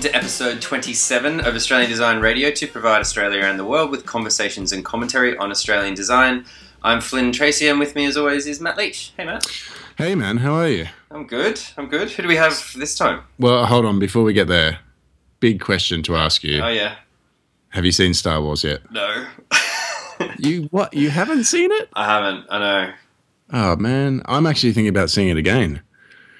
Welcome to episode 27 of Australian Design Radio to provide Australia and the world with conversations and commentary on Australian design. I'm Flynn Tracy, and with me, as always, is Matt Leach. Hey, Matt. Hey, man, how are you? I'm good. I'm good. Who do we have this time? Well, hold on. Before we get there, big question to ask you. Oh, yeah. Have you seen Star Wars yet? No. You what? You haven't seen it? I haven't. I know. Oh man, I'm actually thinking about seeing it again.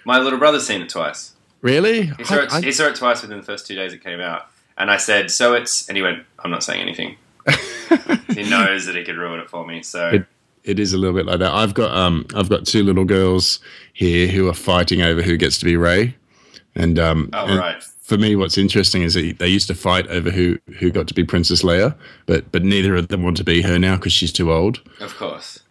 My little brother's seen it twice. Really? He saw, it, I- I- he saw it twice within the first two days it came out. And I said, so it's. And he went, I'm not saying anything. he knows that he could ruin it for me. So. It- it is a little bit like that. I've got um I've got two little girls here who are fighting over who gets to be Rey, and um Oh, and right. for me what's interesting is that they used to fight over who who got to be Princess Leia, but but neither of them want to be her now because she's too old. Of course.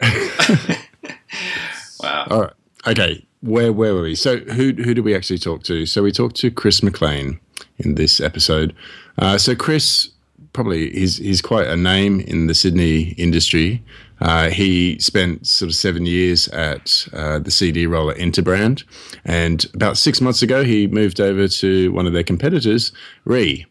wow. All right. Okay. Where where were we? So who who do we actually talk to? So we talked to Chris McLean in this episode. Uh, so Chris probably he's he's quite a name in the Sydney industry. Uh, he spent sort of seven years at uh, the CD roller Interbrand, and about six months ago he moved over to one of their competitors, Re.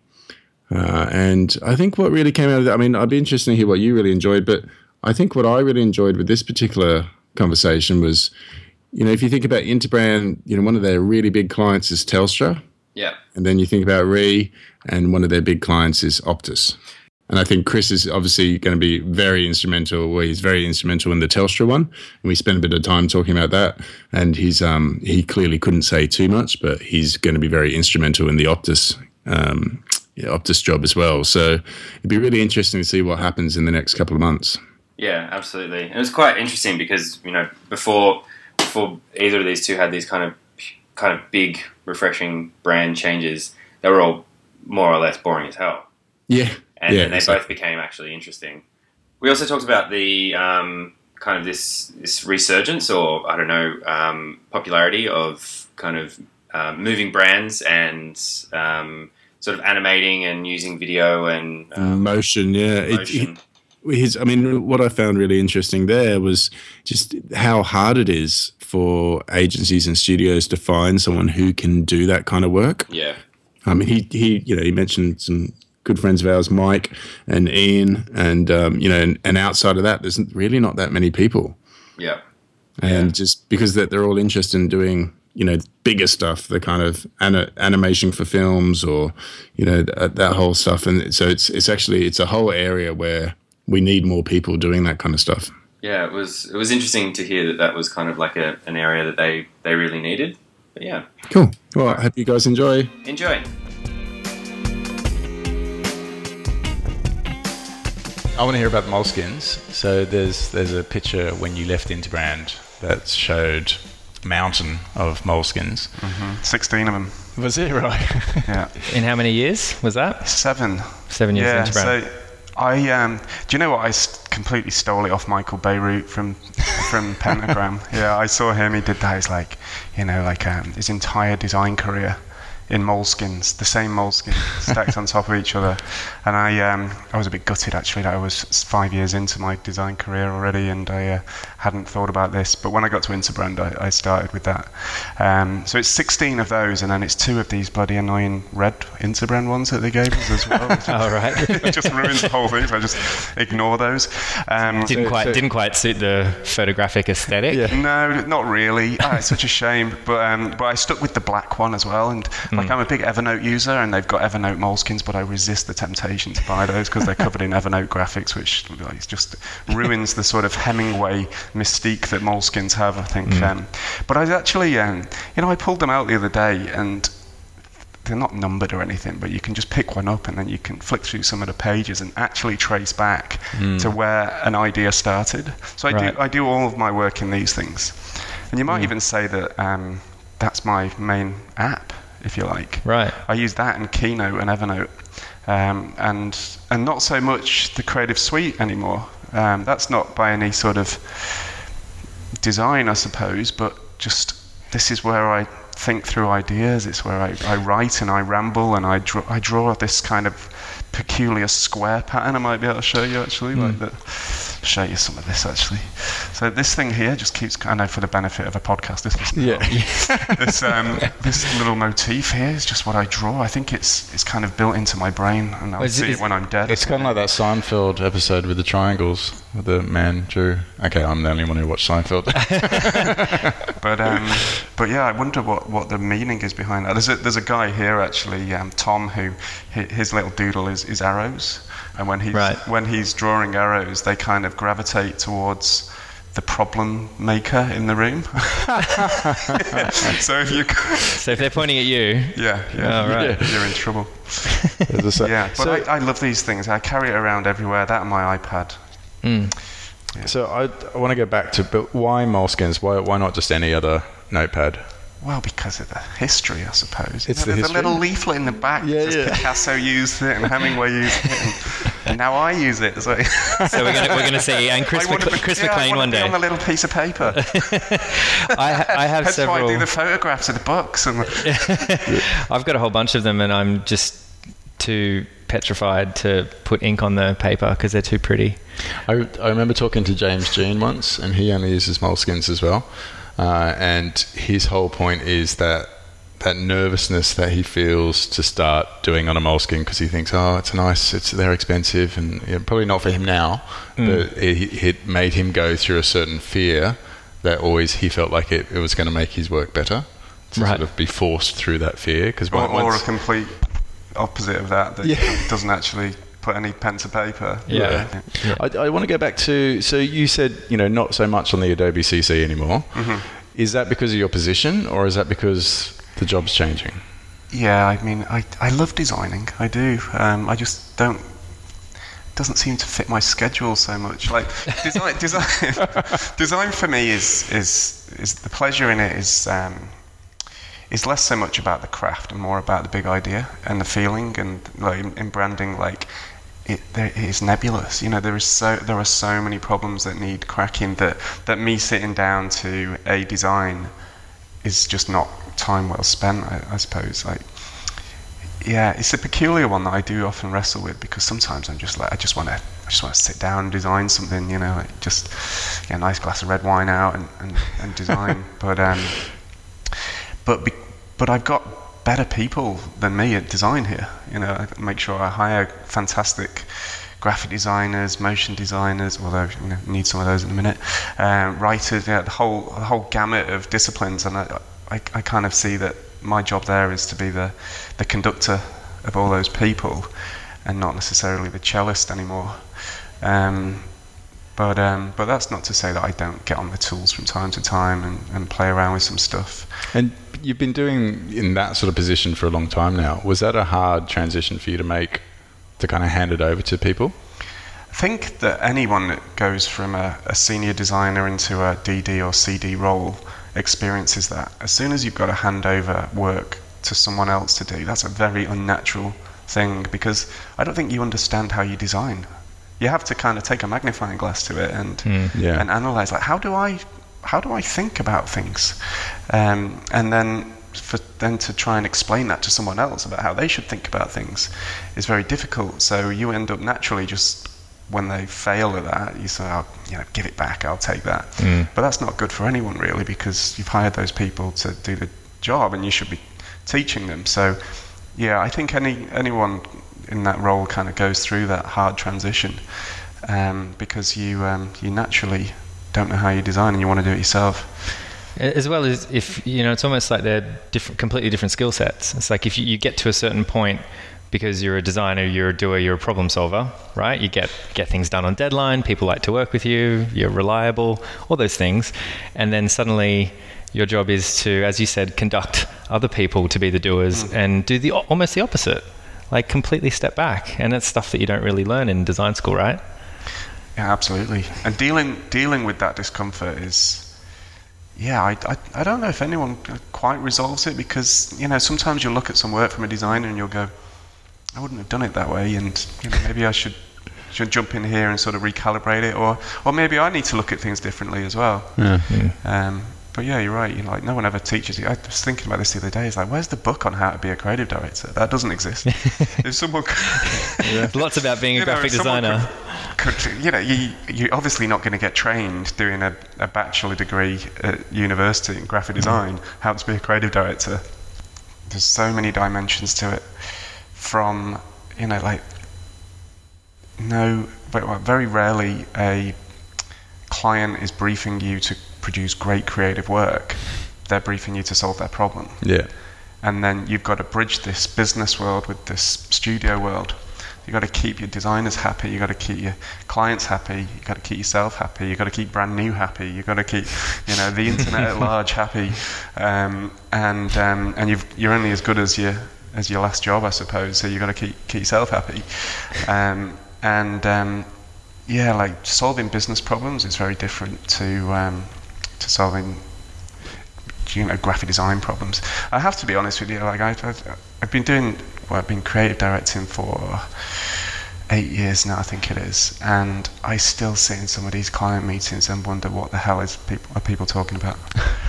Uh, and I think what really came out of that, I mean, I'd be interested to hear what you really enjoyed, but I think what I really enjoyed with this particular conversation was, you know, if you think about Interbrand, you know, one of their really big clients is Telstra, Yeah. and then you think about Re, and one of their big clients is Optus. And I think Chris is obviously going to be very instrumental. Well, he's very instrumental in the Telstra one, and we spent a bit of time talking about that. And he's um, he clearly couldn't say too much, but he's going to be very instrumental in the Optus um, yeah, Optus job as well. So it'd be really interesting to see what happens in the next couple of months. Yeah, absolutely. And it was quite interesting because you know before before either of these two had these kind of kind of big refreshing brand changes, they were all more or less boring as hell, Yeah, and yeah, they exactly. both became actually interesting. We also talked about the um, kind of this this resurgence or I don't know um, popularity of kind of um, moving brands and um, sort of animating and using video and um, motion. Yeah, It- motion. His i mean what i found really interesting there was just how hard it is for agencies and studios to find someone who can do that kind of work. Yeah, i mean he he you know he mentioned some good friends of ours mike and ian and um, you know and, and outside of that there's really not that many people. Yeah, and Yeah. just because that they're all interested in doing you know bigger stuff the kind of ana- animation for films or you know th- that whole stuff. And so it's it's actually it's a whole area where we need more people doing that kind of stuff Yeah, it was it was interesting to hear that that was kind of like a, an area that they, they really needed. But yeah, cool well i hope you guys enjoy enjoy. I want to hear about the moleskins. So there's there's a picture when you left Interbrand that showed mountain of moleskins. Mm-hmm. 16 of them. Was it right? Yeah. In how many years was that? Seven. Seven years yeah, into so I um, do you know what? I completely stole it off Michael Bierut from from Pentagram. yeah, I saw him. He did that. It's like you know, like um, his entire design career in moleskins, the same moleskin stacked on top of each other. And I um, I was a bit gutted actually that I was five years into my design career already, and I uh, hadn't thought about this. But when I got to Interbrand, I, I started with that. Um, so it's 16 of those, and then it's two of these bloody annoying red Interbrand ones that they gave us as well. All right. it just ruins the whole thing. So I just ignore those. Um, didn't So- quite so- didn't quite suit the photographic aesthetic. no, not really. Ah, it's such a shame. But um, but I stuck with the black one as well. And like I'm a big Evernote user, and they've got Evernote moleskins, but I resist the temptation to buy those because they're covered in Evernote graphics, which like, just ruins the sort of Hemingway mystique that moleskins have. I think. Um, but I actually, um, you know, I pulled them out the other day and they're not numbered or anything, but you can just pick one up and then you can flick through some of the pages and actually trace back to where an idea started. So I Right. do I do all of my work in these things, and you might even say that um, that's my main app, if you like. Right. I use that and Keynote and Evernote, um, and and not so much the Creative Suite anymore. Um, that's not by any sort of design, I suppose, but just this is where I think through ideas. It's where I, I write and I ramble and I draw, I draw this kind of peculiar square pattern. I might be able to show you actually, like that. show you some of this actually. So this thing here just keeps. I know for the benefit of a podcast, this is Yeah. this um, this little motif here is just what I draw. I think it's it's kind of built into my brain, and I'll Is see is- it when I'm dead. It's kind of like that Seinfeld episode with the triangles, with the man drew. Okay, I'm the only one who watched Seinfeld. But um, but yeah, I wonder what, what the meaning is behind that. There's a there's a guy here actually, um, Tom, who his little doodle is, is arrows, and when he's Right. when he's drawing arrows, they kind of gravitate towards the problem maker in the room. so if you So if they're pointing at you, yeah yeah, Oh, right. you're in trouble. There's a se- Yeah, but so, I, I love these things. I carry it around everywhere. That and my iPad. mm, so I, I want to go back to, but why moleskins? Why, why not just any other notepad? Well, because of the history, I suppose. You It's know, the there's history? a little leaflet in the back. Yeah, yeah. Picasso used it and Hemingway used it, and, and now I use it. So, so we're gonna we're gonna see and Chris I Mc- be- Chris yeah, McLean one day. on the little piece of paper. I, I have That's why I several. do the photographs of the books. And I've got a whole bunch of them, and I'm just too petrified to put ink on the paper because they're too pretty. I, I remember talking to James Jean once, and he only uses moleskins as well. Uh, and his whole point is that that nervousness that he feels to start doing on a moleskin because he thinks, oh, it's nice, it's they're expensive, and yeah, probably not for him now, but it, it made him go through a certain fear that always he felt like it, it was going to make his work better. To Right. sort of be forced through that fear because or, or a complete opposite of that that Yeah. doesn't actually put any pen to paper. Yeah. Yeah. I, I want to go back to so you said you know not so much on the Adobe CC anymore. Is that because of your position, or is that because the job's changing? Yeah, I mean, I, I love designing. I do. Um, I just don't. Doesn't seem to fit my schedule so much. Like design, design, design for me is is is the pleasure in it is um, is less so much about the craft and more about the big idea and the feeling and like in, in branding like. It, there, it is nebulous. You know, there is so there are so many problems that need cracking that that me sitting down to a design is just not time well spent. I, I suppose. Like, yeah, it's a peculiar one that I do often wrestle with because sometimes I'm just like I just want to I just want to sit down and design something. You know, like just get a nice glass of red wine out and and, and design. but um, but be, but I've got better people than me at design here. You know, I make sure I hire fantastic graphic designers, motion designers, although you know, need some of those in a minute, um, writers, yeah, the whole the whole gamut of disciplines, and I, I, I kind of see that my job there is to be the the conductor of all those people, and not necessarily the cellist anymore. Um, but um, but that's not to say that I don't get on the tools from time to time and, and play around with some stuff. And you've been doing in that sort of position for a long time now. Was that a hard transition for you to make, to kind of hand it over to people? I think that anyone that goes from a, a senior designer into a DD or CD role experiences that. As soon as you've got to hand over work to someone else to do, that's a very unnatural thing because I don't think you understand how you design. You have to kind of take a magnifying glass to it and Yeah. and analyze like how do I how do I think about things, um, and then for then to try and explain that to someone else about how they should think about things is very difficult. So you end up naturally just when they fail at that, you say, oh, you know, give it back, I'll take that. But that's not good for anyone really because you've hired those people to do the job and you should be teaching them. So yeah, I think any anyone in that role kind of goes through that hard transition um, because you um, you naturally don't know how you design and you want to do it yourself. As well as if you know, it's almost like they're different, completely different skill sets. It's like if you, you get to a certain point because you're a designer, you're a doer, you're a problem solver, right? You get get things done on deadline. People like to work with you. You're reliable. All those things, and then suddenly your job is to, as you said, conduct other people to be the doers and do the almost the opposite, like completely step back. And it's stuff that you don't really learn in design school, right? Yeah, absolutely. And dealing dealing with that discomfort is, yeah, I, I, I don't know if anyone quite resolves it because you know sometimes you'll look at some work from a designer and you'll go, I wouldn't have done it that way, and you know, maybe I should should jump in here and sort of recalibrate it, or or maybe I need to look at things differently as well. Yeah. Um, but yeah, you're right. You know, like no one ever teaches you. I was thinking about this the other day. It's like, where's the book on how to be a creative director? That doesn't exist. if someone, Lots about being a you know, graphic designer. could, could, you know, you, you're obviously not going to get trained doing a, a bachelor degree at university in graphic mm-hmm. design how to be a creative director. There's so many dimensions to it, from you know, like no, but very rarely a client is briefing you to produce great creative work. They're briefing you to solve their problem. Yeah. And then you've got to bridge this business world with this studio world. You've got to keep your designers happy. You've got to keep your clients happy. You've got to keep yourself happy. You've got to keep brand new happy. You've got to keep, you know, the internet at large happy. Um, and um, and you've, you're only as good as your as your last job, I suppose. So you've got to keep keep yourself happy. Um, and um, yeah, like solving business problems is very different to um, to solving you know graphic design problems. I have to be honest with you. Like I, I've, I've been doing, well, I've been creative directing for eight years now, I think it is, and I still sit in some of these client meetings and wonder what the hell is people are people talking about.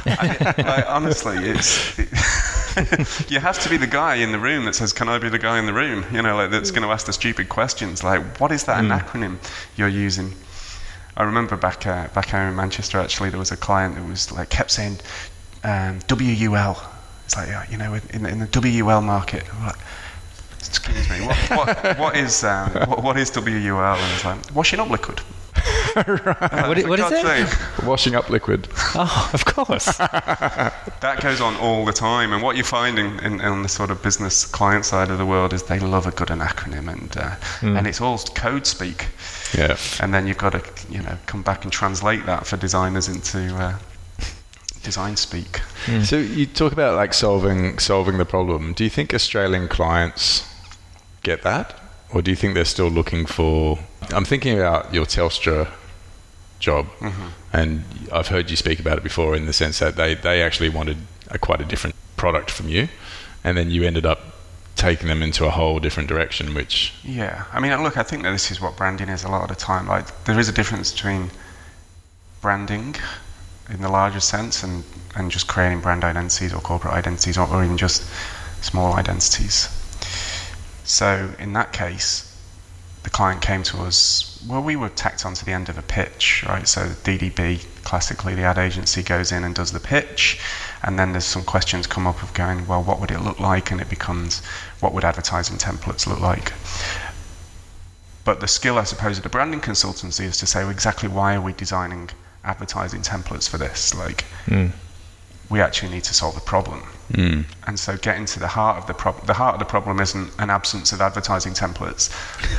I, like, honestly, it's it, you have to be the guy in the room that says, "Can I be the guy in the room?" You know, like that's mm. going to ask the stupid questions, like, "What is that mm. acronym you're using?" I remember back uh, back home in Manchester, actually, there was a client that was like kept saying um, WUL. It's like you know, in, in the WUL market. Like, Excuse me. What, what, what is um, what, what is WUL? And it's like washing up liquid. What, what is it? sake. Washing up liquid. Oh, of course. That goes on all the time, and what you're finding in, on the sort of business client side of the world is they love a good acronym, and uh, and it's all code speak, Yeah. and then you've got to you know come back and translate that for designers into uh, design speak. So you talk about like solving solving the problem. Do you think Australian clients get that, or do you think they're still looking for? I'm thinking about your Telstra job, mm-hmm. and I've heard you speak about it before in the sense that they they actually wanted a quite a different product from you, and then you ended up taking them into a whole different direction, which Yeah, I mean, look, I think that this is what branding is a lot of the time. Like, there is a difference between branding in the larger sense and, and just creating brand identities or corporate identities or, or even just small identities. So, in that case, the client came to us. Well, we were tacked onto the end of a pitch, right? So, DDB, classically, the ad agency goes in and does the pitch, and then there's some questions come up of going, well, what would it look like? And it becomes, what would advertising templates look like? But the skill, I suppose, of the branding consultancy is to say well, exactly why are we designing advertising templates for this? Like, hmm. We actually need to solve a problem. And so, getting to the heart of the problem. The heart of the problem isn't an absence of advertising templates.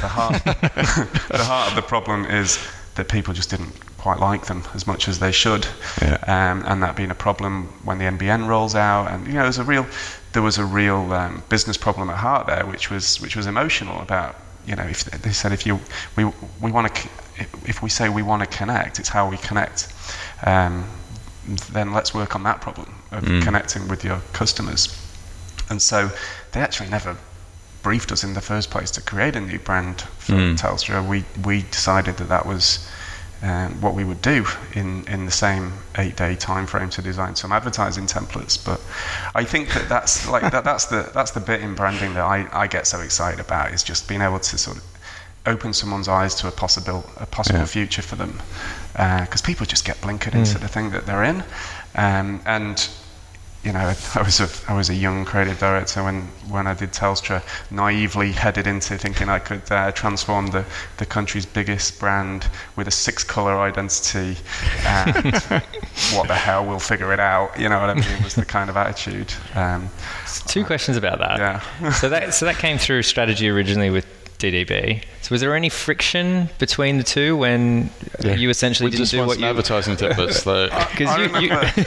The heart, the heart of the problem is that people just didn't quite like them as much as they should, Yeah. um, and that being a problem when the NBN rolls out. And you know, there's a real, there was a real um, business problem at heart there, which was which was emotional about. You know, if they said if you we we want to if we say we want to connect, it's how we connect. Um, then let's work on that problem of connecting with your customers. And so they actually never briefed us in the first place to create a new brand for Telstra. We we decided that that was um, what we would do in, in the same eight day time frame to design some advertising templates. But I think that that's like that, that's the that's the bit in branding that I, I get so excited about is just being able to sort of open someone's eyes to a possible a possible Yeah. future for them because people just get blinkered into the thing that they're in um, and you know, I was a I was a young creative director when, when I did Telstra. Naively headed into thinking I could uh, transform the, the country's biggest brand with a six color identity. And what the hell? We'll figure it out. You know what I mean? Was the kind of attitude. Um, Two questions about that. Yeah. so that so that came through strategy originally with DDB. So was there any friction between the two when you essentially we didn't just do want what some you advertising templates. Like, because I you, remember-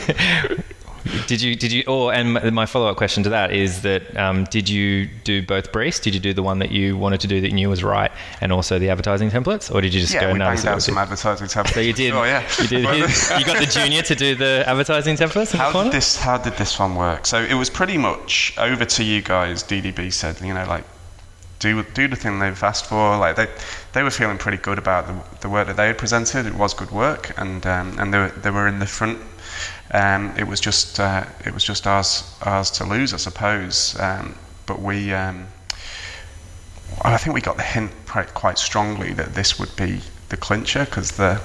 you did you did you or and my- my follow up question to that is that um, did you do both briefs? Did you do the one that you wanted to do that you knew was right, and also the advertising templates, or did you just yeah, go we no? banged out some it? advertising templates. So you did. Oh, yeah. You did. Well, you got the junior to do the advertising templates. in How did this? How did this one work? So it was pretty much over to you guys. DDB said, you know, like, do do the thing they've asked for. Like they they were feeling pretty good about the, the work that they had presented. It was good work, and um, and they were, they were in the front. Um, it was just uh, it was just ours ours to lose, I suppose. Um, but we. Um, I think we got the hint quite strongly that this would be the clincher because the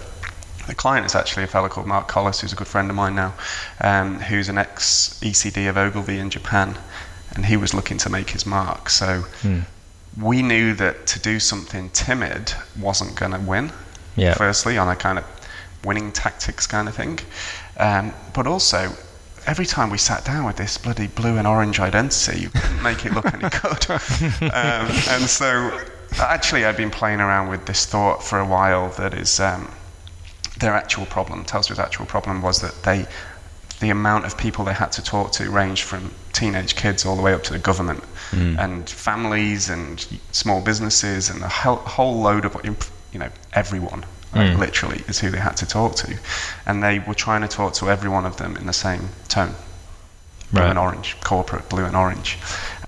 the client is actually a fellow called Mark Collis, who's a good friend of mine now, um, who's an ex ECD of Ogilvy in Japan, and he was looking to make his mark. So mm. We knew that to do something timid wasn't going to win. Yeah. Firstly, on a kind of winning tactics kind of thing, um, but also every time we sat down with this bloody blue and orange identity, you couldn't make it look any good. um, and so, actually, I've been playing around with this thought for a while that is um, their actual problem, Telstra's actual problem was that they, the amount of people they had to talk to ranged from teenage kids all the way up to the government mm. and families and small businesses and a whole load of, you know, everyone. Mm. literally is who they had to talk to, and they were trying to talk to every one of them in the same tone blue right. and orange, corporate blue and orange.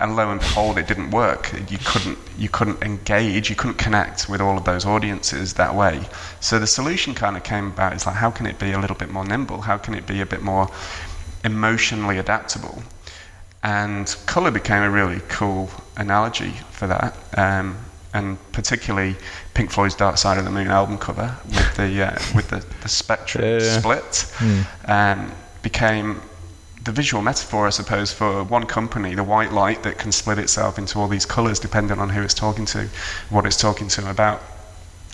And lo and behold, it didn't work. You couldn't, you couldn't engage, you couldn't connect with all of those audiences that way. So the solution kind of came about. is like, how can it be a little bit more nimble? How can it be a bit more emotionally adaptable? And color became a really cool analogy for that. Um, and particularly Pink Floyd's Dark Side of the Moon album cover with the uh, with the, the spectrum yeah. split mm. um, became the visual metaphor, I suppose, for one company, the white light that can split itself into all these colours depending on who it's talking to, what it's talking to them about.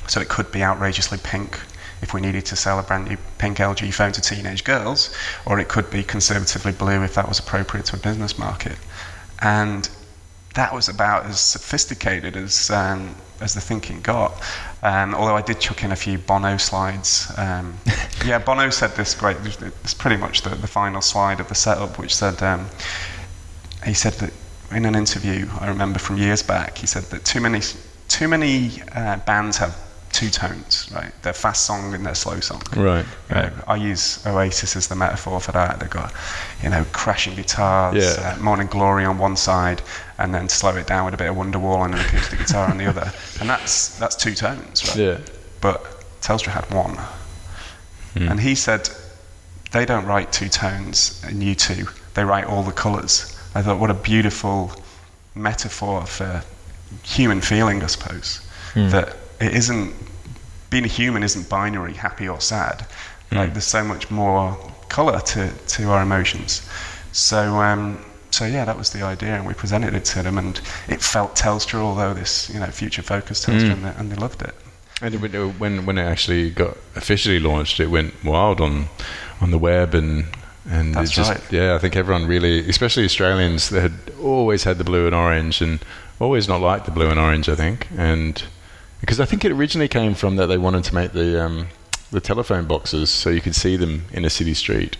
So it could be outrageously pink if we needed to sell a brand new pink LG phone to teenage girls, or it could be conservatively blue if that was appropriate to a business market. And that was about as sophisticated as um, as the thinking got. Um, although I did chuck in a few Bono slides. Um, yeah, Bono said this great. It's pretty much the, the final slide of the setup, which said um, he said that in an interview I remember from years back, he said that too many too many uh, bands have two tones, right? Their fast song and their slow song. Right. right. I use Oasis as the metaphor for that. They've got, you know, crashing guitars, yeah. uh, Morning Glory on one side, and then slow it down with a bit of Wonderwall and an acoustic guitar on the other. And that's that's two tones, right? Yeah. But Telstra had one. Mm. And he said, they don't write two tones in U2, they write all the colours. I thought, what a beautiful metaphor for human feeling, I suppose. Mm. That it isn't being a human isn't binary, happy or sad. Mm. Like there's so much more color to, to our emotions. So um, so yeah, that was the idea, and we presented it to them, and it felt Telstra, although this you know future focused Telstra, mm. and, they, and, they, loved it. And when when it actually got officially launched, it went wild on on the web and and That's just right. yeah, I think everyone really, especially Australians, they had always had the blue and orange, and always not liked the blue and orange. I think, and because I think it originally came from that they wanted to make the um, the telephone boxes so you could see them in a city street.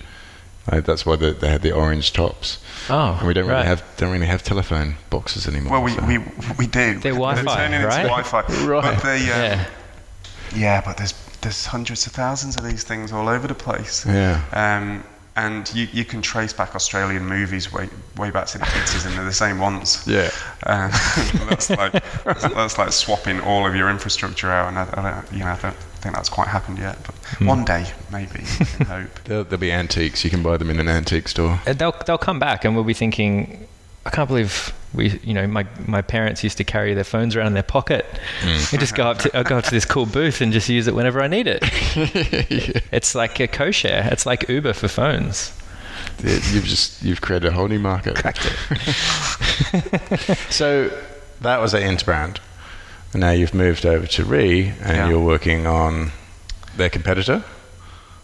that's why they, they, had the orange tops. Oh, and we don't right. really have don't really have telephone boxes anymore. Well, we, so. we, we do. They're Wi-Fi, They're turning right? into Wi-Fi. right. But they, um, yeah. Yeah, but there's there's hundreds of thousands of these things all over the place. Yeah. Um, and you, you can trace back Australian movies way way back to the 80s, and they're the same ones. Yeah, um, that's like that's like swapping all of your infrastructure out, and I, I don't, you know, I don't think that's quite happened yet. But mm. one day, maybe. I hope. There'll, there'll, be antiques. You can buy them in an antique store. Uh, they'll they'll come back, and we'll be thinking, I can't believe we, you know, my, my parents used to carry their phones around in their pocket. Mm. We just go up to I go up to this cool booth and just use it whenever I need it. yeah. It's like a co-share. It's like Uber for phones. you've just you've created a whole new market. Cracked it. so that was at Interbrand, and now you've moved over to Re, and yeah. you're working on their competitor.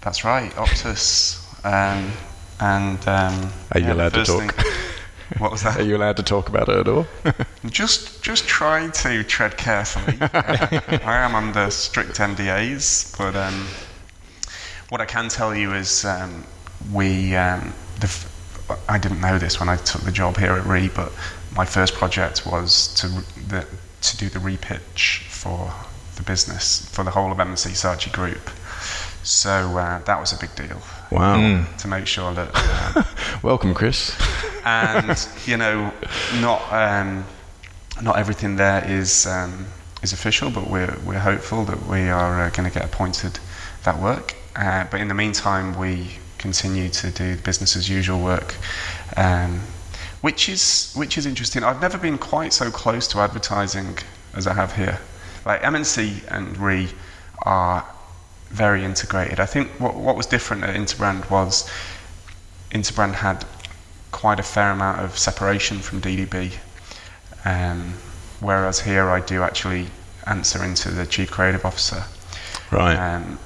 That's right, Optus. Um, and um, are you yeah, allowed to talk? Thing, what was that? Are you allowed to talk about it at all? just, just try to tread carefully. I am under strict NDAs, but um, what I can tell you is um, we. Um, f- I didn't know this when I took the job here at Re, but my first project was to the, to do the repitch for the business for the whole of Saatchi Group. So uh, that was a big deal. Wow. Mm. To make sure that. Uh, Welcome, Chris. and, you know, not. Um, not everything there is um, is official, but we're we're hopeful that we are uh, going to get appointed that work. Uh, but in the meantime, we continue to do business as usual work, um, which is which is interesting. I've never been quite so close to advertising as I have here. Like M&C and Re are very integrated. I think what what was different at Interbrand was Interbrand had quite a fair amount of separation from DDB, um, whereas here I do actually answer into the chief creative officer. Right. Um,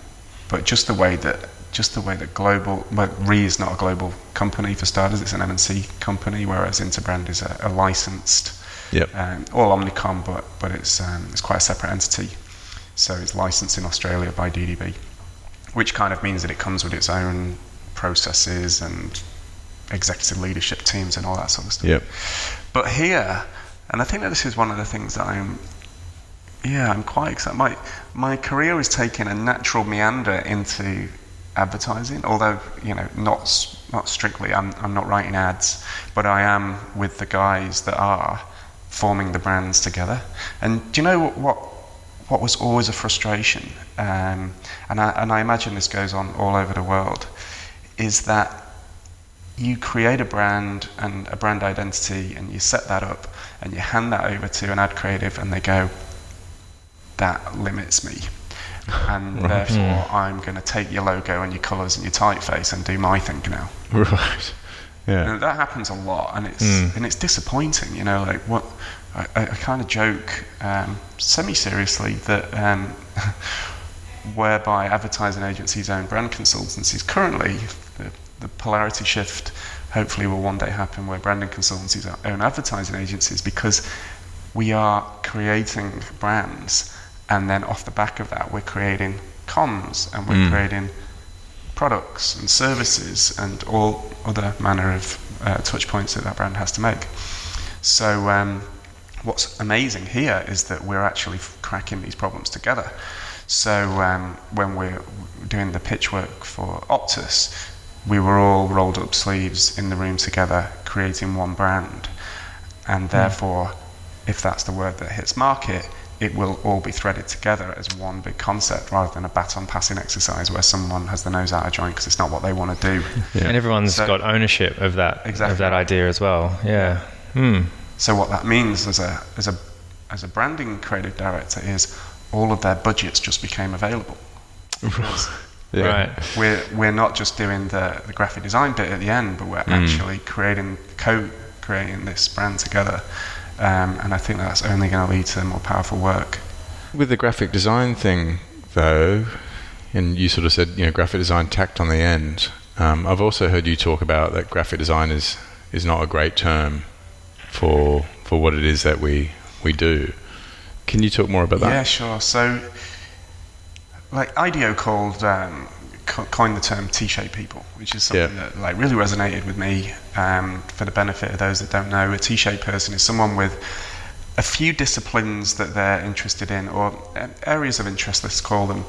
but just the way that just the way that global, well, Re is not a global company for starters; it's an M&C company, whereas Interbrand is a, a licensed, Yep. um, all Omnicom, but but it's um, it's quite a separate entity. So it's licensed in Australia by DDB, which kind of means that it comes with its own processes and executive leadership teams and all that sort of stuff. Yep. But here, and I think that this is one of the things that I'm, yeah, I'm quite excited. My my career is taking a natural meander into advertising, although you know not not strictly. I'm I'm not writing ads, but I am with the guys that are forming the brands together. And do you know what? what what was always a frustration, um, and, I, and I imagine this goes on all over the world, is that you create a brand and a brand identity and you set that up and you hand that over to an ad creative and they go, that limits me. And therefore, I'm going to take your logo and your colours and your typeface and do my thing now. Right. Yeah. And that happens a lot, and it's and it's disappointing. You know, like what I, I, kind of joke um, semi-seriously that um, whereby advertising agencies own brand consultancies. Currently, the, the polarity shift hopefully will one day happen where branding consultancies own advertising agencies because we are creating brands, and then off the back of that, we're creating comms and we're creating products and services and all other manner of uh, touch points that that brand has to make. So, um, what's amazing here is that we're actually cracking these problems together. So, um, when we're doing the pitch work for Optus, we were all rolled up sleeves in the room together, creating one brand. And therefore, if that's the word that hits market, it will all be threaded together as one big concept rather than a baton passing exercise where someone has the nose out of joint because it's not what they want to do. And everyone's So- got ownership of that Exactly. of that idea as well. Yeah. Hmm. So what that means as a as a as a branding creative director is all of their budgets just became available. Yeah. Right. We're we're not just doing the, the graphic design bit at the end, but we're actually creating co-creating this brand together. Um, and I think that's only going to lead to more powerful work. With the graphic design thing, though, and you sort of said, you know, graphic design tacked on the end. Um, I've also heard you talk about that graphic design is, is not a great term for for what it is that we we do. Can you talk more about that? Yeah, sure. So, like IDEO called um, coined the term T-shaped people, which is something Yeah. that like really resonated with me. Um, for the benefit of those that don't know, a T-shaped person is someone with a few disciplines that they're interested in, or areas of interest, let's call them,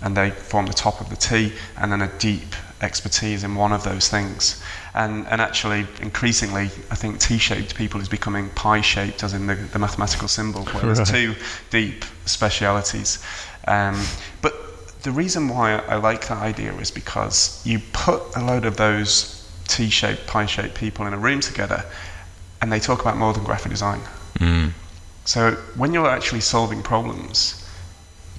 and they form the top of the T, and then a deep expertise in one of those things. And, and actually, increasingly, I think T-shaped people is becoming pie-shaped, as in the, the mathematical symbol, where there's two deep specialities. Um, but the reason why I like that idea is because you put a load of those T-shaped, pie-shaped people in a room together, and they talk about more than graphic design. Mm. So when you're actually solving problems,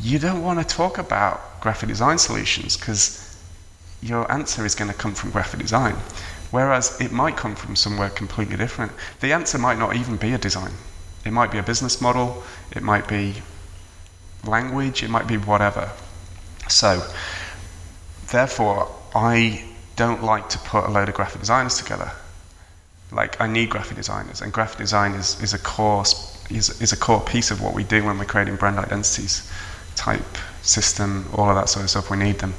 you don't want to talk about graphic design solutions because your answer is going to come from graphic design, whereas it might come from somewhere completely different. The answer might not even be a design. It might be a business model, it might be language, it might be whatever. So, therefore, I don't like to put a load of graphic designers together. Like, I need graphic designers, and graphic design is, is a core is, is a core piece of what we do when we're creating brand identities, type, system, all of that sort of stuff. We need them,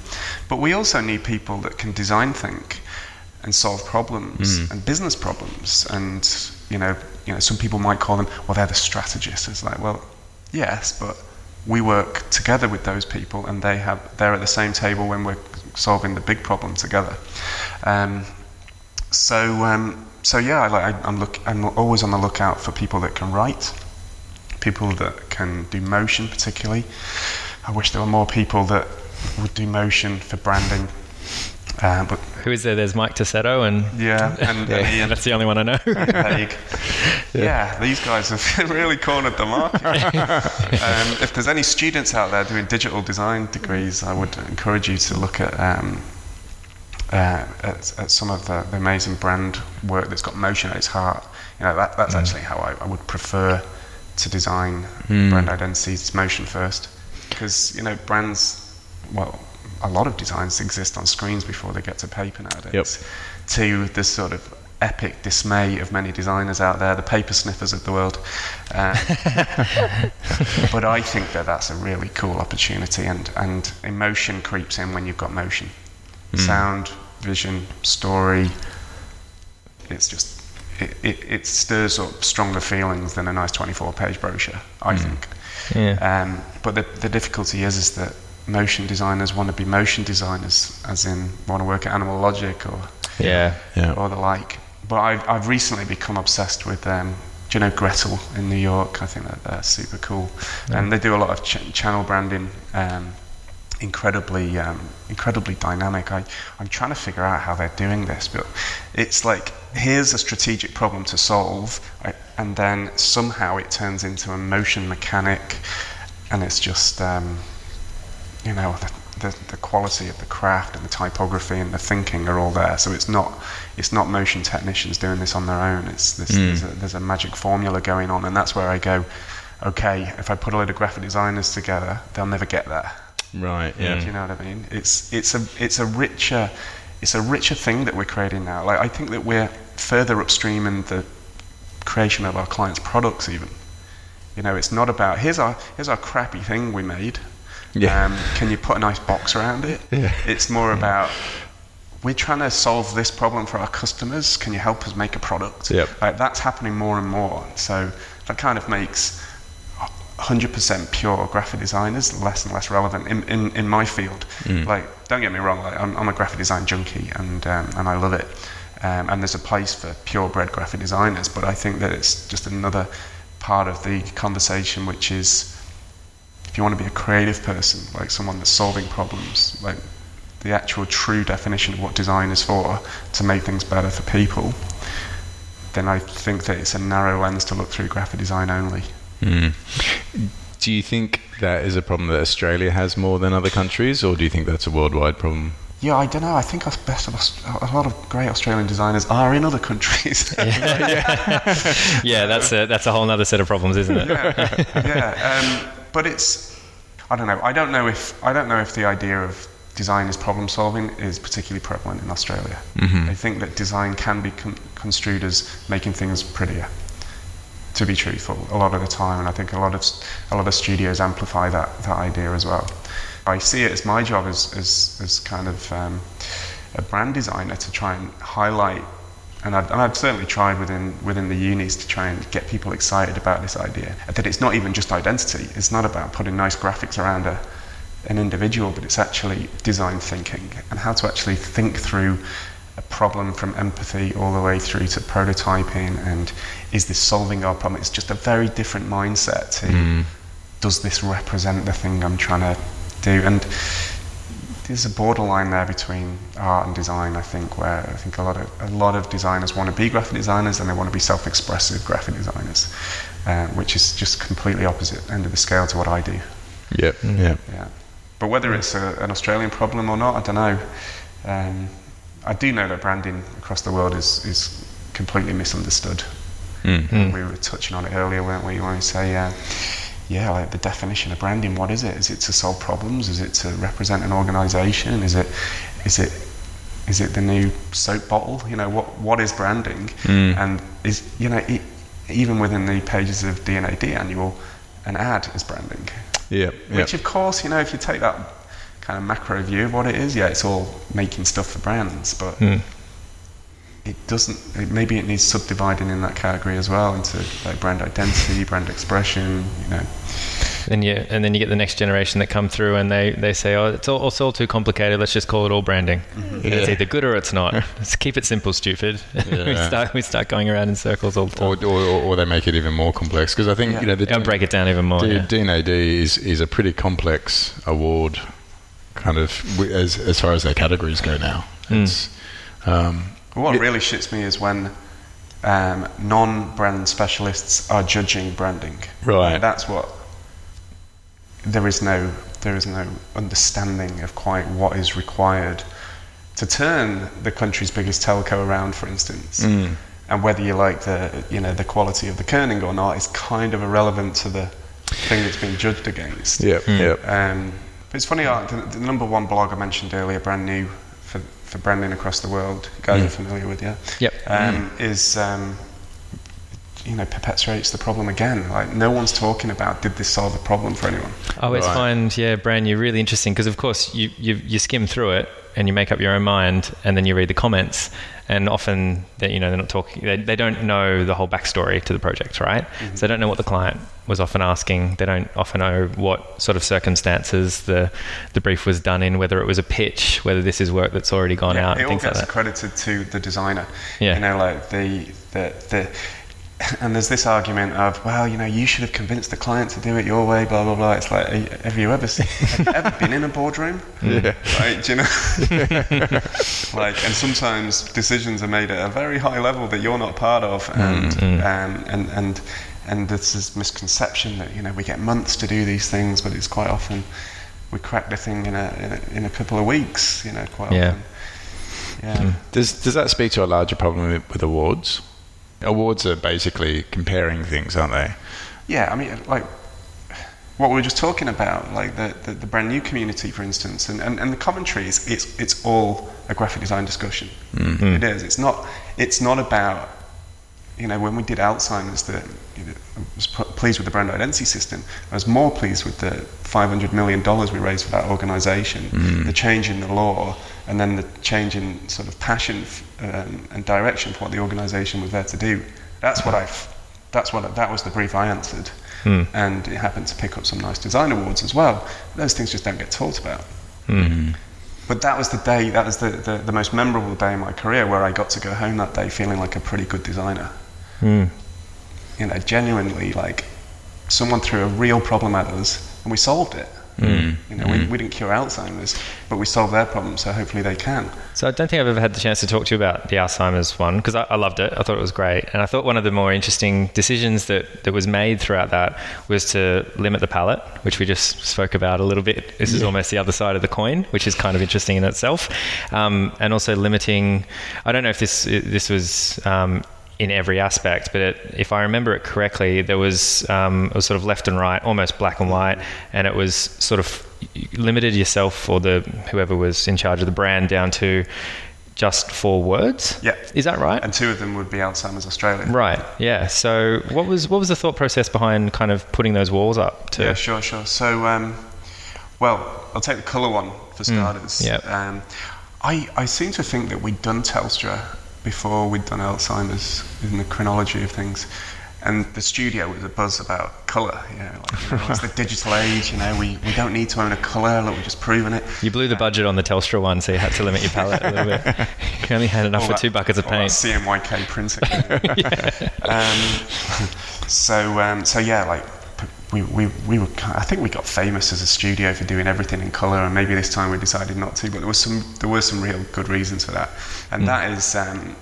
but we also need people that can design think and solve problems mm. and business problems. And you know, you know, some people might call them, well, they're the strategists. It's like, well, yes, but we work together with those people, and they have they're at the same table when we're solving the big problem together. Um, so, um, so yeah, I, I'm look, I'm always on the lookout for people that can write, people that can do motion particularly. I wish there were more people that would do motion for branding. Uh, but Who is there? There's Mike Tassetto and yeah, and, and Ian that's the only one I know. Haig. Yeah. these guys have really cornered the market. um, if there's any students out there doing digital design degrees, I would encourage you to look at um, uh, at, at, some of the, the, amazing brand work that's got motion at its heart. You know, that, that's mm. actually how I, I, would prefer to design mm. brand identities. It's motion first, because you know brands. Well, a lot of designs exist on screens before they get to paper nowadays. Yep. To the sort of epic dismay of many designers out there, the paper sniffers of the world. Uh, but I think that that's a really cool opportunity, and, and emotion creeps in when you've got motion. Mm. Sound, vision, story. It's just, it, it, it, stirs up stronger feelings than a nice 24 page brochure, I mm. think. Yeah. Um, but the, the difficulty is, is that motion designers want to be motion designers, as in want to work at Animal Logic or yeah, yeah. or the like. But I've, I've recently become obsessed with um, do you know Gretel in New York? I think that they're super cool, yeah. and they do a lot of ch- channel branding. Um, incredibly, um, incredibly dynamic. I, I'm trying to figure out how they're doing this, but it's like here's a strategic problem to solve, and then somehow it turns into a motion mechanic, and it's just um, you know, the, the, the, quality of the craft and the typography and the thinking are all there. So it's not it's not motion technicians doing this on their own. It's this, mm. there's, a, there's, a, magic formula going on, and that's where I go. Okay, if I put a load of graphic designers together, they'll never get there. Right. Yeah. Do you know what I mean? It's it's a it's a richer it's a richer thing that we're creating now. Like I think that we're further upstream in the creation of our clients' products even. You know, it's not about here's our here's our crappy thing we made yeah. Um, can you put a nice box around it? Yeah. It's more about we're trying to solve this problem for our customers. Can you help us make a product? Yep. Like, that's happening more and more. So that kind of makes 100% pure graphic designers less and less relevant in, in, in my field. Mm. Like, don't get me wrong, like, I'm, I'm a graphic design junkie and, um, and I love it. Um, and there's a place for purebred graphic designers, but I think that it's just another part of the conversation which is if you want to be a creative person, like someone that's solving problems, like the actual true definition of what design is for, to make things better for people, then I think that it's a narrow lens to look through graphic design only. Mm. Do you think that is a problem that Australia has more than other countries, or do you think that's a worldwide problem? Yeah, I don't know. I think best of a lot of great Australian designers are in other countries. yeah, yeah. yeah, that's a that's a whole other set of problems, isn't it? yeah, yeah. Um, but it's I don't know. I don't know if I don't know if the idea of design as problem solving is particularly prevalent in Australia. Mm-hmm. I think that design can be con- construed as making things prettier. To be truthful, a lot of the time, and I think a lot of a lot of studios amplify that that idea as well. I see it as my job as as, as kind of um, a brand designer to try and highlight and I've, and I've, certainly tried within within the unis to try and get people excited about this idea that it's not even just identity. It's not about putting nice graphics around a, an individual, but it's actually design thinking and how to actually think through a problem from empathy all the way through to prototyping and is this solving our problem? It's just a very different mindset to mm. does this represent the thing I'm trying to do and there's a borderline there between art and design. I think where I think a lot of a lot of designers want to be graphic designers and they want to be self-expressive graphic designers, uh, which is just completely opposite end of the scale to what I do. Yep. Mm. Yeah. Yeah. But whether it's a, an Australian problem or not, I don't know. Um, I do know that branding across the world is is completely misunderstood. Mm. We were touching on it earlier, weren't we? When we say. Uh, yeah, like the definition of branding. What is it? Is it to solve problems? Is it to represent an organisation? Is it, is it, is it the new soap bottle? You know, what what is branding? Mm. And is you know, it, even within the pages of D&AD annual, an ad is branding. Yeah. Which of course, you know, if you take that kind of macro view of what it is, yeah, it's all making stuff for brands, but. Mm it doesn't it, maybe it needs subdividing in that category as well into like brand identity brand expression you know and you and then you get the next generation that come through and they, they say, oh, it's all, it's all too complicated. Let's just call it all branding. And It's Yeah. either good or it's not. Let's keep it simple, stupid. we start we start going around in circles all the time. or, or, or they make it even more complex because I think Yeah. you know the I'll break it down even more. D- yeah. D&AD is is a pretty complex award, kind of as as far as their categories go now. Mm. It's um, What Yeah. really shits me is when um, non-brand specialists are judging branding. Right. That's what. There is no there is no understanding of quite what is required to turn the country's biggest telco around, for instance. Mm. And whether you like the you know the quality of the kerning or not is kind of irrelevant to the thing that's being judged against. yep, yep. Um, but it's funny, uh, the, the number one blog I mentioned earlier, brand new for, for branding across the world, you guys are familiar with, yeah? Yep. Um, Is, um, you know, perpetuates the problem again. Like, no one's talking about did this solve a problem for anyone? I always Right. find, yeah, brand new really interesting because, of course, you, you you skim through it and you make up your own mind, and then you read the comments, and often they, you know they're not talking, they, they don't know the whole backstory to the project, right? So they don't know what the client was often asking. They don't often know what sort of circumstances the the brief was done in, whether it was a pitch, whether this is work that's already gone out, it and all things like gets that. accredited to the designer. Yeah. You know, like the, the, the, and there's this argument of, well, you know, you should have convinced the client to do it your way, blah, blah, blah. It's like, have you ever, seen, have you ever been in a boardroom? Yeah. Right, do you know? like, and sometimes decisions are made at a very high level that you're not part of, and um, and and and there's this misconception that you know we get months to do these things, but it's quite often we crack the thing in a in a, in a couple of weeks. You know, quite Yeah. often. Yeah. Hmm. Does does that speak to a larger problem with, with awards? Awards are basically comparing things, aren't they? Yeah, I mean, like what we were just talking about, like the, the, the brand new community, for instance, and, and, and the commentary is it's it's all a graphic design discussion. Hmm. Hmm. It is. It's not. It's not about. You know, when we did Alzheimer's, the, you know, I was p- pleased with the brand identity system. I was more pleased with the 500 million dollars we raised for that organisation, mm. the change in the law, and then the change in sort of passion f- um, and direction for what the organisation was there to do. That's what I've. That's what that was the brief I answered, hmm. and it happened to pick up some nice design awards as well. Those things just don't get talked about. Hmm. But that was the day. That was the, the, the most memorable day in my career where I got to go home that day feeling like a pretty good designer. Mm. You know, genuinely like someone threw a real problem at us and we solved it. You know, we, we didn't cure Alzheimer's, but we solved their problem, so hopefully they can. So I don't think I've ever had the chance to talk to you about the Alzheimer's one because I, I loved it. I thought it was great, and I thought one of the more interesting decisions that, that was made throughout that was to limit the palette, which we just spoke about a little bit. This is almost the other side of the coin, which is kind of interesting in itself, um, and also limiting. I don't know if this this was. Um, in every aspect, but it, if I remember it correctly, there was um, it was sort of left and right, almost black and white, and it was sort of limited yourself or the whoever was in charge of the brand down to just four words. Yeah. is that right? And two of them would be Alzheimer's Australia. right. Yeah. So what was what was the thought process behind kind of putting those walls up? To Yeah, sure, sure. So, um, well, I'll take the colour one for starters. yep. Um, I, I seem to think that we'd done Telstra before we'd done Alzheimer's in the chronology of things. And the studio was a buzz about colour. You know, like, you know, it's the digital age. You know, we, we don't need to own a colour. Look, we're just proving it. You blew the budget on the Telstra one, so you had to limit your palette a little bit. You only had enough All for that- two buckets of paint. CMYK printing. um, so um, so yeah, like we, we, we were I think we got famous as a studio for doing everything in colour, and maybe this time we decided not to. But there was some there were some real good reasons for that, and that is um,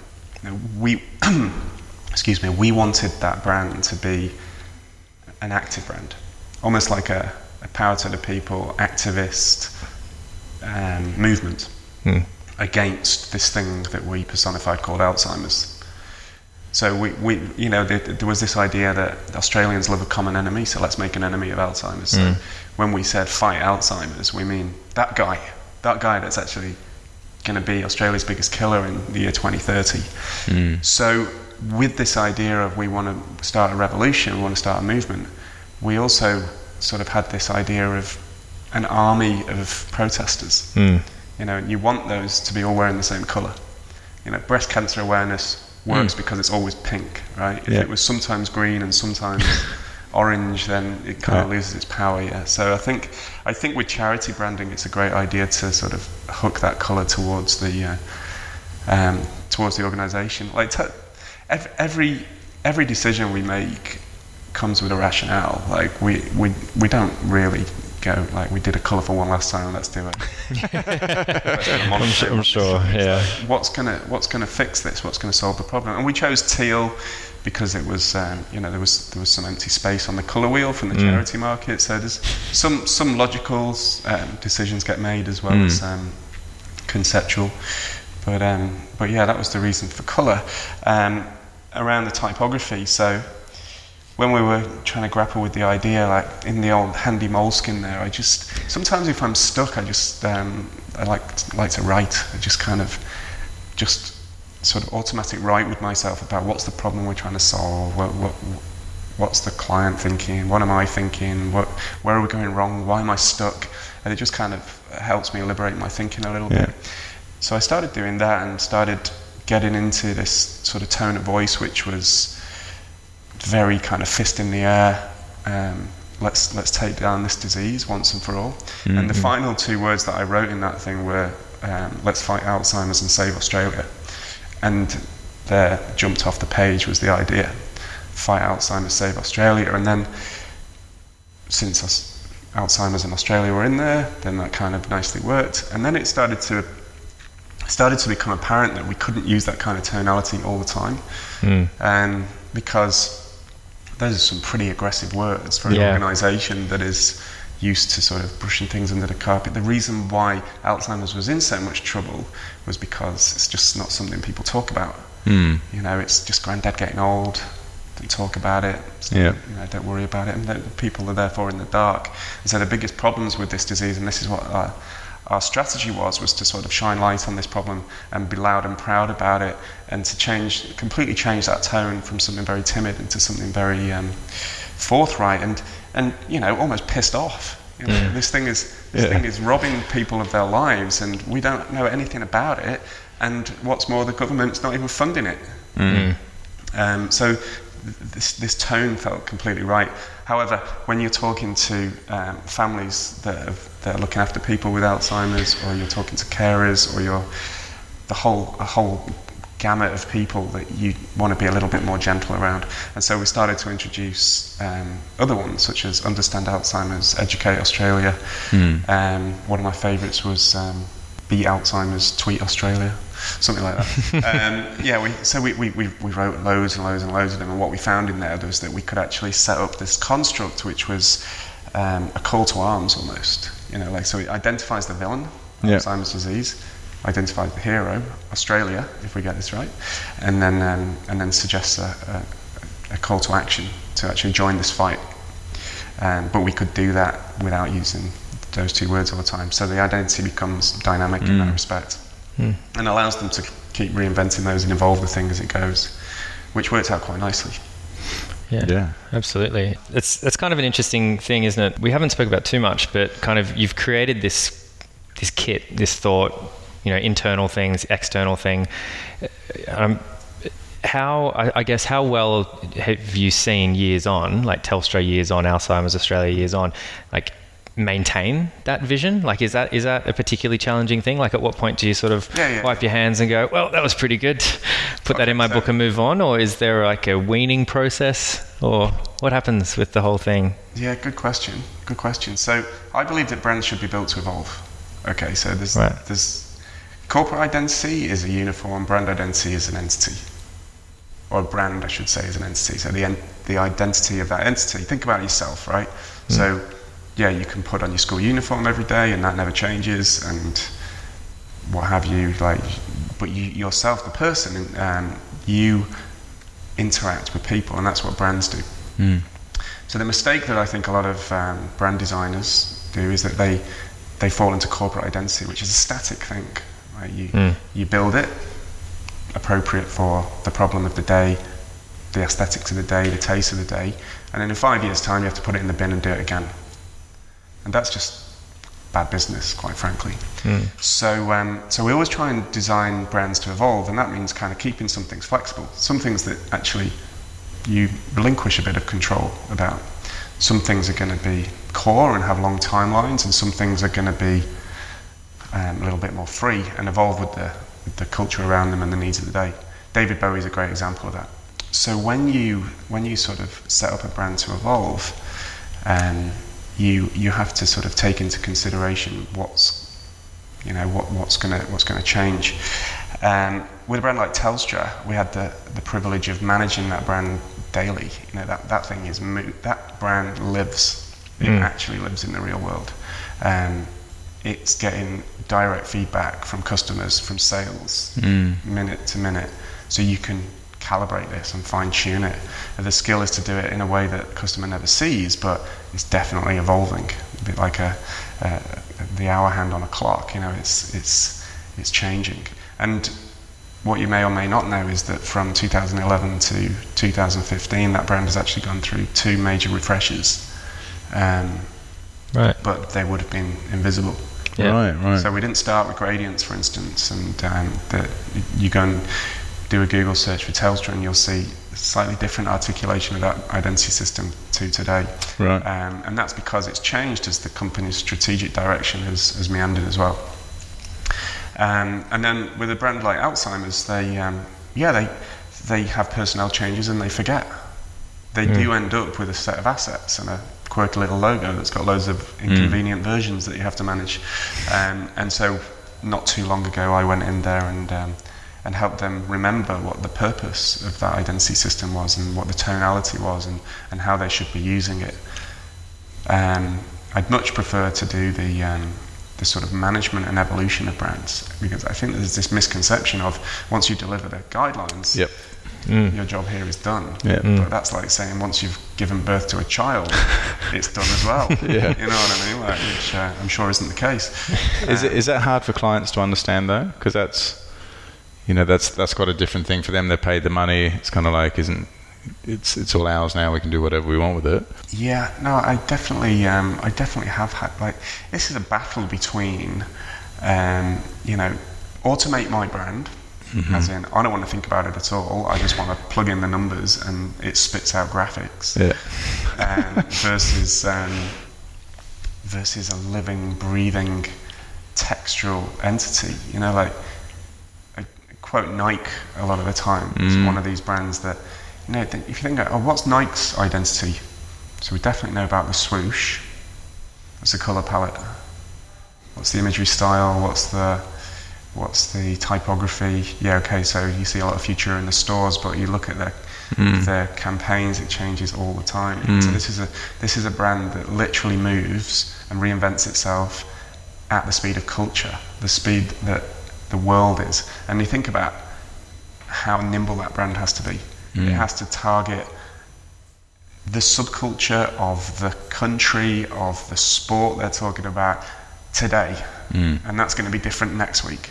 we excuse me we wanted that brand to be an active brand, almost like a, a power to the people activist um, movement against this thing that we personified called Alzheimer's. So we, we you know, there, there was this idea that Australians love a common enemy, so let's make an enemy of Alzheimer's. So mm. when we said fight Alzheimer's, we mean that guy, that guy that's actually going to be Australia's biggest killer in the year 2030. Mm. So with this idea of we want to start a revolution, we want to start a movement, we also sort of had this idea of an army of protesters. Mm. You know, and you want those to be all wearing the same colour. You know, breast cancer awareness works because it's always pink, right? If Yeah. it was sometimes green and sometimes orange, then it kind of loses its power. Yeah. So I think I think with charity branding, it's a great idea to sort of hook that color towards the uh, um, towards the organisation. Like t- every every decision we make comes with a rationale. Like we we we don't really go like we did a colourful one last time. Let's do it. Let's do a I'm sure, I'm sure yeah. What's gonna What's gonna fix this? What's gonna solve the problem? And we chose teal because it was um, you know there was there was some empty space on the colour wheel from the charity market. So there's some some logical um, decisions get made as well as um, conceptual. But um, but yeah, that was the reason for colour. Um, around the typography, so when we were trying to grapple with the idea, like in the old handy Moleskine there, I just sometimes if I'm stuck, I just um, I like like to write. I just kind of just sort of automatic write with myself about what's the problem we're trying to solve, what, what what's the client thinking, what am I thinking, what where are we going wrong, why am I stuck, and it just kind of helps me liberate my thinking a little Yeah. bit. So I started doing that and started getting into this sort of tone of voice, which was very kind of fist in the air. Um, let's let's take down this disease once and for all. And the final two words that I wrote in that thing were um, "Let's fight Alzheimer's and save Australia." And there, jumped off the page, was the idea: fight Alzheimer's, save Australia. And then, since Aus- Alzheimer's and Australia were in there, then that kind of nicely worked. And then it started to started to become apparent that we couldn't use that kind of tonality all the time, um, because those are some pretty aggressive words for an Yeah. organisation that is used to sort of brushing things under the carpet. The reason why Alzheimer's was in so much trouble was because it's just not something people talk about. Hmm. You know, it's just granddad getting old. Don't talk about it. So, Yeah. You know, don't worry about it. And people are therefore in the dark. And so the biggest problems with this disease, and this is what our, our strategy was, was to sort of shine light on this problem and be loud and proud about it, and to change, completely change that tone from something very timid into something very um, forthright and and you know almost pissed off. You know, This thing is this Yeah. thing is robbing people of their lives, and we don't know anything about it. And what's more, the government's not even funding it. Um, so this, this tone felt completely right. However, when you're talking to um, families that, have, that are looking after people with Alzheimer's, or you're talking to carers, or you're the whole a whole gamut of people that you want to be a little bit more gentle around. And so we started to introduce um, other ones, such as Understand Alzheimer's, Educate Australia. Um, one of my favourites was um, Beat Alzheimer's, Tweet Australia, something like that. um, yeah, we, so we, we, we, we wrote loads and loads and loads of them, and what we found in there was that we could actually set up this construct, which was um, a call to arms almost. You know, like so it identifies the villain, Yeah. Alzheimer's disease, identifies the hero, Australia, if we get this right, and then um, and then suggests a, a, a call to action to actually join this fight. Um, but we could do that without using those two words all the time. So the identity becomes dynamic in that respect, and allows them to keep reinventing those and evolve the thing as it goes, which works out quite nicely. Yeah. Yeah. Absolutely. It's it's kind of an interesting thing, isn't it? We haven't spoke about too much, but kind of you've created this this kit, this thought, you know, internal things, external thing. Um, how I, I guess how well have you seen years on, like Telstra years on, Alzheimer's Australia years on, like maintain that vision? Like, is that is that a particularly challenging thing? Like, at what point do you sort of Yeah, yeah. wipe your hands and go, well, that was pretty good, put that in my so- book and move on, or is there like a weaning process, or what happens with the whole thing? Yeah, good question. Good question. So I believe that brands should be built to evolve. Okay, so there's Right. there's corporate identity is a uniform, brand identity is an entity, or a brand, I should say, is an entity. So the en- the identity of that entity. Think about yourself, right? So hmm. Yeah, you can put on your school uniform every day, and that never changes, and what have you. Like, but you yourself, the person, um, you interact with people, and that's what brands do. So the mistake that I think a lot of um, brand designers do is that they they fall into corporate identity, which is a static thing. Right? You you build it appropriate for the problem of the day, the aesthetics of the day, the taste of the day, and then in five years' time you have to put it in the bin and do it again. And that's just bad business, quite frankly. So, um, so we always try and design brands to evolve, and that means kind of keeping some things flexible, some things that actually you relinquish a bit of control about some things are going to be core and have long timelines, and some things are going to be um, a little bit more free and evolve with the, with the culture around them and the needs of the day. David Bowie is a great example of that. So when you when you sort of set up a brand to evolve, um, you you have to sort of take into consideration what's you know what, what's gonna what's gonna change. Um, with a brand like Telstra, we had the, the privilege of managing that brand daily. You know that, that thing is mo- that brand lives. It Mm. actually lives in the real world. Um, it's getting direct feedback from customers, from sales, minute to minute, so you can calibrate this and fine tune it. And the skill is to do it in a way that the customer never sees, but it's definitely evolving. A bit like a, uh, the hour hand on a clock. You know, it's it's it's changing. And what you may or may not know is that from 2011 to 2015, that brand has actually gone through two major refreshes, um, Right. but they would have been invisible. Yeah. Right, right. So we didn't start with gradients, for instance, and um, the, you go and do a Google search for Telstra, and you'll see a slightly different articulation of that identity system to today. Right. Um, and that's because it's changed as the company's strategic direction has, has meandered as well. Um, and then with a brand like Alzheimer's, they, um, yeah, they, they have personnel changes and they forget. They do end up with a set of assets and a quirky little logo that's got loads of inconvenient versions that you have to manage. Um, and so, not too long ago, I went in there and um, and help them remember what the purpose of that identity system was and what the tonality was and, and how they should be using it. Um, I'd much prefer to do the um, the sort of management and evolution of brands because I think there's this misconception of once you deliver the guidelines, Yep. your job here is done. Yeah. But that's like saying once you've given birth to a child, it's done as well. Yeah. You know what I mean? Like, which uh, I'm sure isn't the case. Is it is that hard for clients to understand though? Because that's you know that's that's quite a different thing for them. They paid the money. It's kind of like isn't it's it's all ours now. We can do whatever we want with it. Yeah, no, I definitely, um, I definitely have had like this is a battle between, um, you know, automate my brand, as in I don't want to think about it at all. I just want to plug in the numbers and it spits out graphics. Yeah. um, versus um, versus a living, breathing, textural entity. You know, like quote Nike a lot of the time. It's one mm. of these brands that you know. If you think, oh, what's Nike's identity? So we definitely know about the swoosh. What's the color palette? What's the imagery style? What's the what's the typography? Yeah, okay. So you see a lot of future in the stores, but you look at their mm. their campaigns; it changes all the time. So mm. this is a this is a brand that literally moves and reinvents itself at the speed of culture, the speed that the world is. And you think about how nimble that brand has to be. It mm. has to target the subculture of the country, of the sport they're talking about today. Mm. And that's going to be different next week.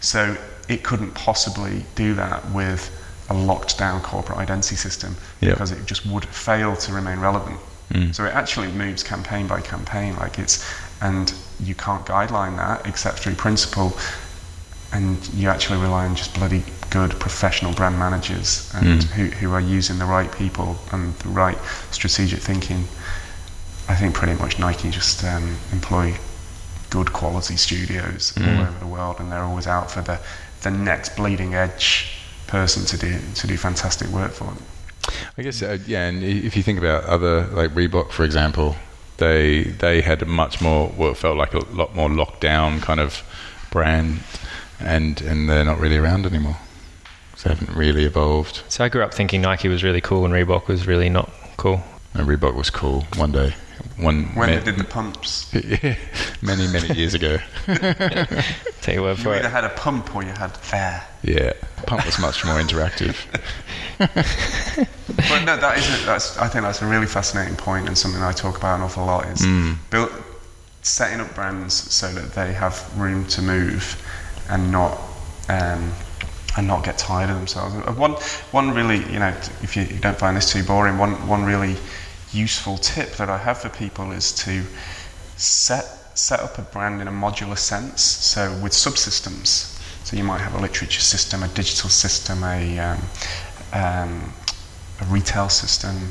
So it couldn't possibly do that with a locked down corporate identity system Yep. because it just would fail to remain relevant. Mm. So it actually moves campaign by campaign, like it's, and you can't guideline that except through principle and you actually rely on just bloody good professional brand managers and who, who are using the right people and the right strategic thinking. I think pretty much Nike just um, employ good quality studios all over the world, and they're always out for the, the next bleeding edge person to do to do fantastic work for them. I guess uh, yeah, and if you think about other like Reebok, for example, they they had a much more what felt like a lot more locked down kind of brand, and and they're not really around anymore. So they haven't really evolved. So I grew up thinking Nike was really cool and Reebok was really not cool. And Reebok was cool one day, one When ma- they did the pumps, yeah, many many years ago. Take your word for you for either it. had a pump or you had air. Yeah, Pump was much more interactive. But no, that isn't. That's, I think that's a really fascinating point and something I talk about an awful lot. Is hmm. build, setting up brands so that they have room to move and not um, and not get tired of themselves. Uh, One one really, you know, if you, you don't find this too boring, one one really useful tip that I have for people is to set set up a brand in a modular sense. So with subsystems. So you might have a literature system, a digital system, a um, um, a retail system,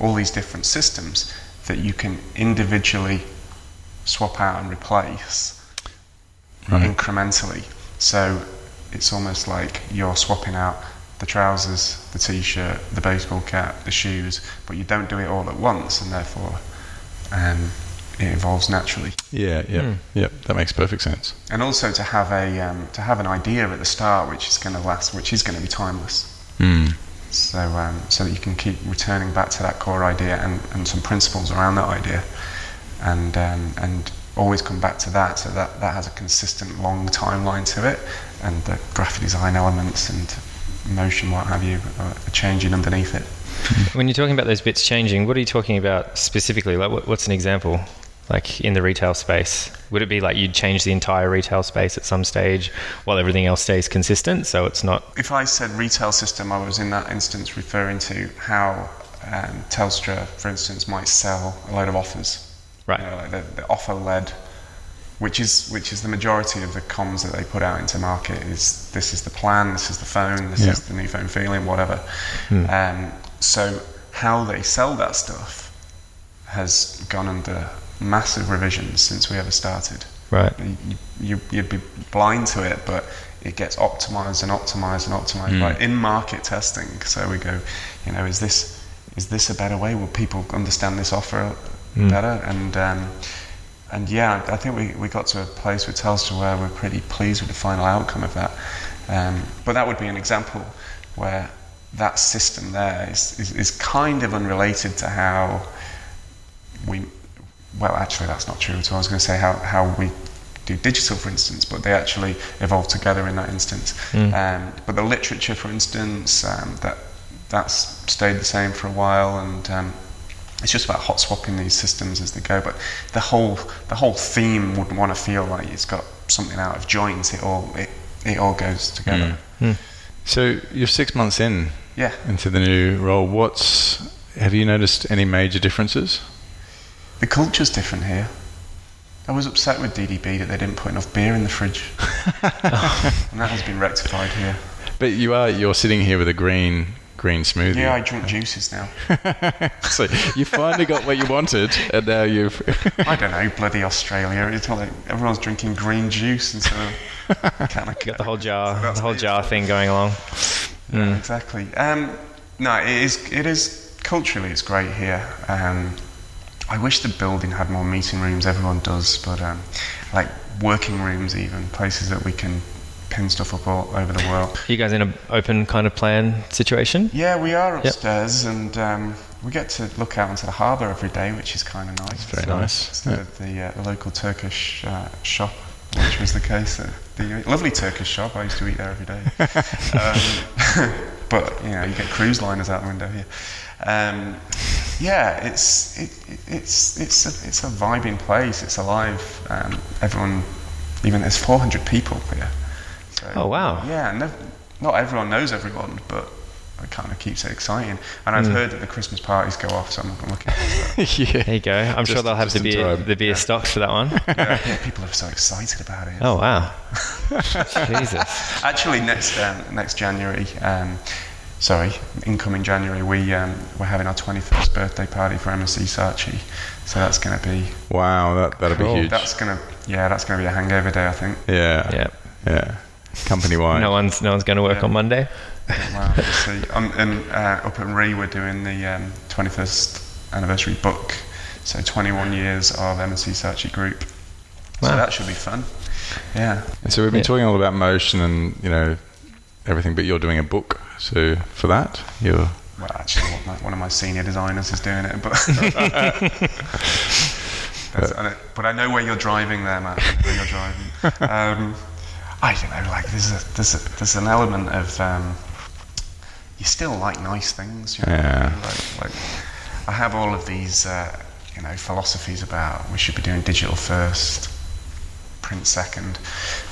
all these different systems that you can individually swap out and replace Right. incrementally. So it's almost like you're swapping out the trousers, the t-shirt, the baseball cap, the shoes, but you don't do it all at once, and therefore um, it evolves naturally. Yeah, yeah, yeah. That makes perfect sense. And also to have a um, to have an idea at the start which is going to last, which is going to be timeless. Mm. So um, so that you can keep returning back to that core idea and, and some principles around that idea, and um, and always come back to that. So that that has a consistent long timeline to it, and the graphic design elements and motion, what have you, are changing underneath it. When you're talking about those bits changing, what are you talking about specifically? Like, what, what's an example? Like in the retail space, would it be like you'd change the entire retail space at some stage while everything else stays consistent? So it's not. If I said retail system, I was in that instance referring to how um, Telstra, for instance, might sell a load of offers. Right. You know, like the, the offer led, which is which is the majority of the comms that they put out into market is this is the plan, this is the phone, this Yeah. is the new phone feeling, whatever. Um, so how they sell that stuff has gone under massive revisions since we ever started Right. you, you, you'd be blind to it, but it gets optimized and optimized and optimized by in-market testing. So we go, you know, is this is this a better way? Will people understand this offer better? And um, and yeah, I think we, we got to a place with Telstra where we're pretty pleased with the final outcome of that. Um, but that would be an example where that system there is, is, is kind of unrelated to how we well actually that's not true at all. I was going to say how, how we do digital for instance but they actually evolve together in that instance um, but the literature for instance um, that that's stayed the same for a while and um, it's just about hot swapping these systems as they go but the whole the whole theme wouldn't want to feel like it's got something out of joint. It all it, it all goes together. Mm. Mm. So you're six months in yeah. into the new role. What's have you noticed any major differences? the culture's different here. I was upset with DDB that they didn't put enough beer in the fridge. And that has been rectified here. But you are you're sitting here with a green green smoothie. Yeah, I drink juices now. so you finally got what you wanted, and now you've. I don't know, bloody Australia. It's like everyone's drinking green juice and so kind of Got the whole jar, So the whole me. jar thing going along. Yeah, exactly. Um, no, it is. It is culturally, it's great here. Um, I wish the building had more meeting rooms. Everyone does, but um, like working rooms, even places that we can pin stuff up all over the world. Are you guys in an open kind of plan situation? Yeah, we are upstairs, and um, we get to look out onto the harbour every day, which is kind of nice. It's very nice. Instead Yeah. of the, uh, the local Turkish uh, shop, which was the case. Uh, the lovely Turkish shop. I used to eat there every day. um, but you know, you get cruise liners out the window here. Um, yeah, it's it, it, it's it's a, it's a vibing place. It's alive. Um, everyone, even there's 400 people here. So, Oh, wow. Yeah, no, not everyone knows everyone, but it kind of keeps it exciting. And I've heard that the Christmas parties go off, so I'm, I'm looking forward to that. yeah. There you go. I'm sure they'll have just the beer, time. the beer stocks for that one. yeah, yeah, people are so excited about it. Oh wow! Jesus. Actually, next um, next January, um, sorry, incoming January, we um, we're having our 21st birthday party for M&C Saatchi. So that's going to be Wow, that that'll Cool. be huge. that's going to yeah, that's going to be a hangover day, I think. yeah. Yeah. Yeah. Company wide. No one's no one's going to work Yeah. on Monday. Wow, we'll see. Um, and uh, up at Re, we're doing the um, 21st anniversary book. So 21 years of M&C Saatchi Group. Wow. So that should be fun. Yeah. And so we've been Yeah. talking all about motion and you know everything, but you're doing a book. So for that, you're Well, actually, one of my, one of my senior designers is doing it, but That's, and it- but I know where you're driving there, Matt. I know Where you're driving. Um, I don't know. Like there's a, there's a, there's an element of um, you still like nice things. You know? Yeah. Like, like I have all of these, uh, you know, philosophies about we should be doing digital first, print second.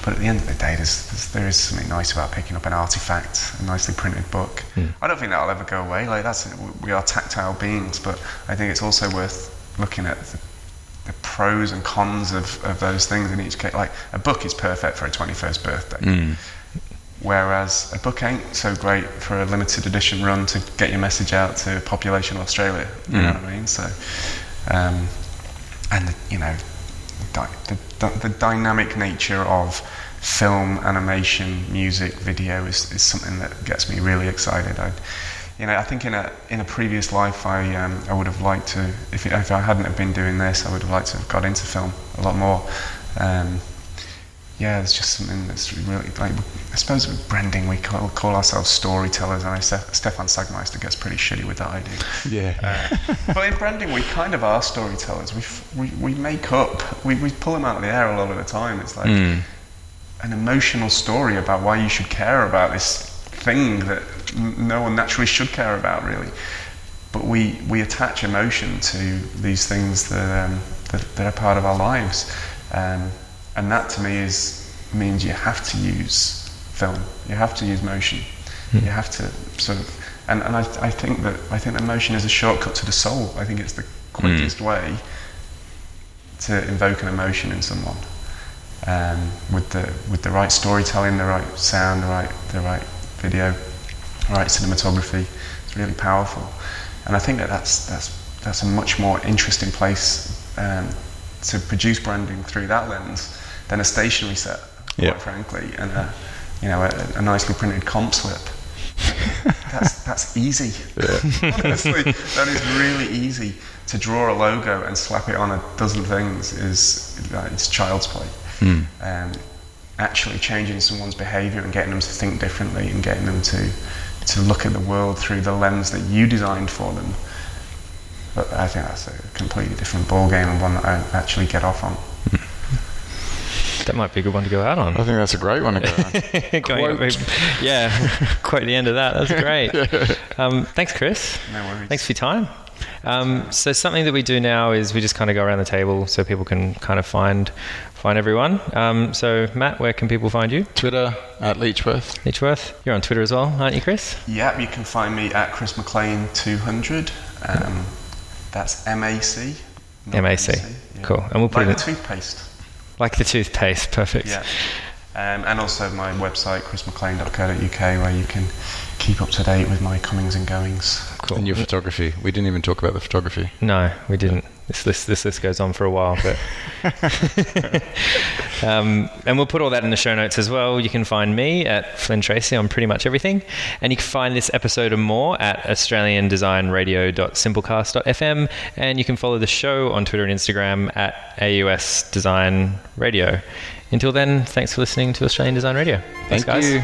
But at the end of the day, there's, there's, there is something nice about picking up an artifact, a nicely printed book. I don't think that'll ever go away. Like that's we are tactile beings, but I think it's also worth looking at the, the pros and cons of, of those things in each case. Like a book is perfect for a 21st birthday. Whereas a book ain't so great for a limited edition run to get your message out to a population of Australia. You know what I mean? So, um, and the, you know, di- the, the, the dynamic nature of film, animation, music, video is, is something that gets me really excited. I, you know, I think in a in a previous life, I um, I would have liked to, if, if I hadn't have been doing this, I would have liked to have got into film a lot more. Um, yeah, it's just something that's really like. I suppose with branding, we call, call ourselves storytellers, and I, Ste- Stefan Sagmeister gets pretty shitty with that idea. Yeah. Uh, but in branding, we kind of are storytellers. We, f- we, we make up, we, we pull them out of the air a lot of the time. It's like Mm. an emotional story about why you should care about this thing that no one naturally should care about, really. But we, we attach emotion to these things that, um, that, that are part of our lives. Um, and that to me is means you have to use film. You have to use motion. You have to sort of, and, and I, I think that I think that motion is a shortcut to the soul. I think it's the quickest way to invoke an emotion in someone um, with the with the right storytelling, the right sound, the right the right video, right cinematography. It's really powerful, and I think that that's that's that's a much more interesting place um, to produce branding through that lens than a stationary set, quite frankly, and a you know a, a nicely printed comp slip. that's that's easy. Honestly, that is really easy to draw a logo and slap it on a dozen things. Is it's child's play. Um, actually changing someone's behaviour and getting them to think differently and getting them to to look at the world through the lens that you designed for them. But I think that's a completely different ball game and one that I actually get off on. That might be a good one to go out on. I think that's a great one to go on. Going up- yeah, quite the end of that. That's great. Um, thanks, Chris. No worries. Thanks for your time. Um, so something that we do now is we just kind of go around the table so people can kind of find find everyone. Um, so Matt, where can people find you? Twitter at Leechworth. Leechworth. You're on Twitter as well, aren't you, Chris? Yeah, you can find me at Chris Maclean 200. Um, that's M A C. not MAC. Cool. And we'll put like it the in- toothpaste. Like the toothpaste. Perfect. Yeah. Um, and also my website, chrismaclean.co.uk, where you can keep up to date with my comings and goings. Cool. And your photography. We didn't even talk about the photography. No, we didn't. This list, this list goes on for a while, but um, and we'll put all that in the show notes as well. You can find me at Flynn Tracy on pretty much everything, and you can find this episode and more at AustralianDesignRadio.simplecast.fm, and you can follow the show on Twitter and Instagram at AUS Design Radio. Until then, thanks for listening to Australian Design Radio. Thanks, Thank guys. you.